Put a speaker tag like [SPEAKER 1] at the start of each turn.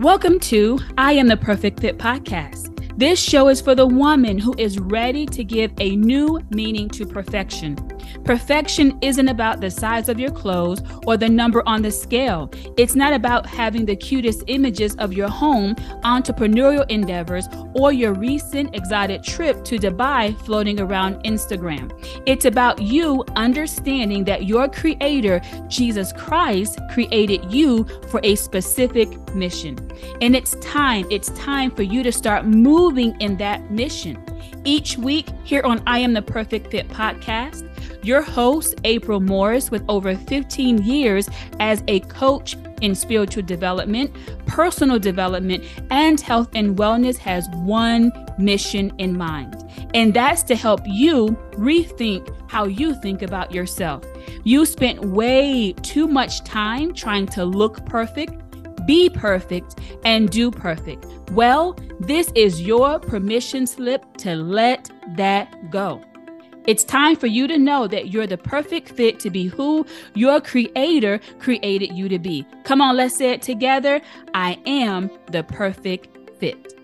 [SPEAKER 1] Welcome to I Am the Perfect Fit podcast. This show is for the woman who is ready to give a new meaning to perfection. Perfection isn't about the size of your clothes or the number on the scale. It's not about having the cutest images of your home, entrepreneurial endeavors, or your recent exotic trip to Dubai floating around Instagram. It's about you understanding that your creator, Jesus Christ, created you for a specific mission. And it's time, it's time for you to start moving in that mission. Each week here on I Am the Perfect Fit podcast, your host, April Morris, with over 15 years as a coach in spiritual development, personal development, and health and wellness, has one mission in mind. And that's to help you rethink how you think about yourself. You spent way too much time trying to look perfect, be perfect, and do perfect. Well, this is your permission slip to let that go. It's time for you to know that you're the perfect fit to be who your creator created you to be. Come on, let's say it together. I am the perfect fit.